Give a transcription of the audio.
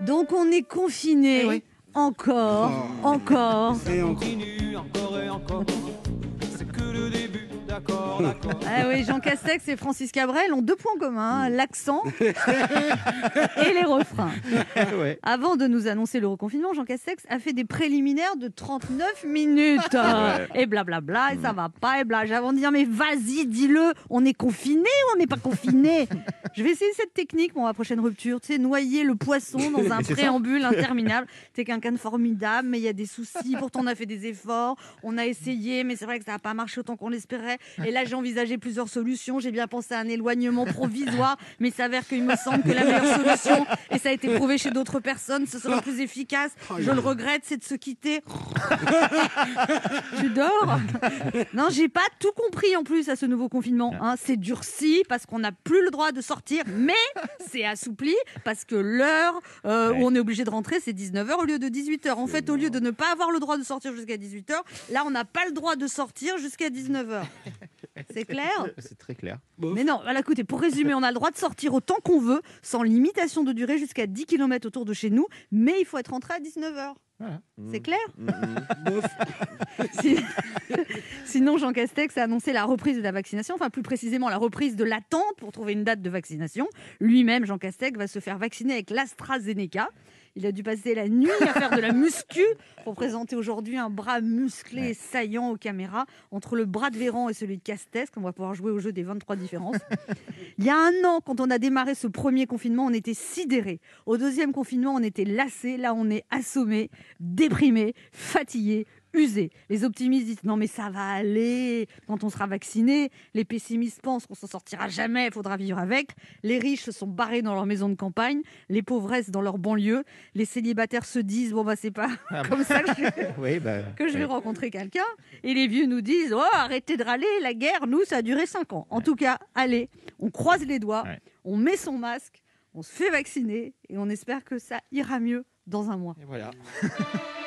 Donc on est confiné. Eh oui. Encore, Oh. encore. Et encore. Continue encore et encore. C'est que le. Ah oui, Jean Castex et Francis Cabrel ont deux points communs, hein, l'accent et les refrains. Ouais. Avant de nous annoncer le reconfinement, Jean Castex a fait des préliminaires de 39 minutes. Et blablabla, et ça va pas, et bla. Avant de dire, mais vas-y, dis-le, on est confiné ou on n'est pas confiné? Je vais essayer cette technique pour ma prochaine rupture. Tu sais, noyer le poisson dans un préambule interminable. T'es quelqu'un de formidable, mais il y a des soucis. Pourtant, on a fait des efforts, on a essayé, mais c'est vrai que ça n'a pas marché autant qu'on l'espérait. Et là, j'ai envisagé plusieurs solutions. J'ai bien pensé à un éloignement provisoire, mais il s'avère qu'il me semble que la meilleure solution, et ça a été prouvé chez d'autres personnes, ce sera plus efficace. Je le regrette, c'est de se quitter. tu dors? Non, j'ai pas tout compris en plus à ce nouveau confinement. hein. C'est durci parce qu'on n'a plus le droit de sortir, mais c'est assoupli parce que l'heure euh, où on est obligé de rentrer, c'est 19h au lieu de 18h. En fait, au lieu de ne pas avoir le droit de sortir jusqu'à 18h, là, on n'a pas le droit de sortir jusqu'à 19h. C'est clair C'est très clair. mais non, voilà, écoutez, pour résumer, on a le droit de sortir autant qu'on veut, sans limitation de durée jusqu'à 10 km autour de chez nous, mais il faut être rentré à 19h. Voilà. C'est clair Bof. Si- Sinon, Jean Castex a annoncé la reprise de la vaccination, enfin plus précisément la reprise de l'attente pour trouver une date de vaccination. Lui-même, Jean Castex, va se faire vacciner avec l'AstraZeneca. Il a dû passer la nuit à faire de la muscu pour présenter aujourd'hui un bras musclé et saillant aux caméras entre le bras de Véran et celui de Castex, qu'on va pouvoir jouer au jeu des 23 différences. Il y a un an, quand on a démarré ce premier confinement, on était sidérés. Au deuxième confinement, on était lassés. Là, on est assommés, déprimés, fatigués, usés. Les optimistes disent non, mais ça va aller quand on sera vacciné. Les pessimistes pensent qu'on s'en sortira jamais, il faudra vivre avec. Les riches se sont barrés dans leur maison de campagne, les pauvres restent dans leur banlieue. Les célibataires se disent bon, bah, c'est pas Ah bah. comme ça que je, Oui, bah, que je vais rencontrer quelqu'un. Et les vieux nous disent Oh, arrêtez de râler, la guerre, nous, ça a duré 5 ans. En tout cas, allez, on croise les doigts, Ouais. on met son masque, on se fait vacciner et on espère que ça ira mieux dans un mois. Et voilà.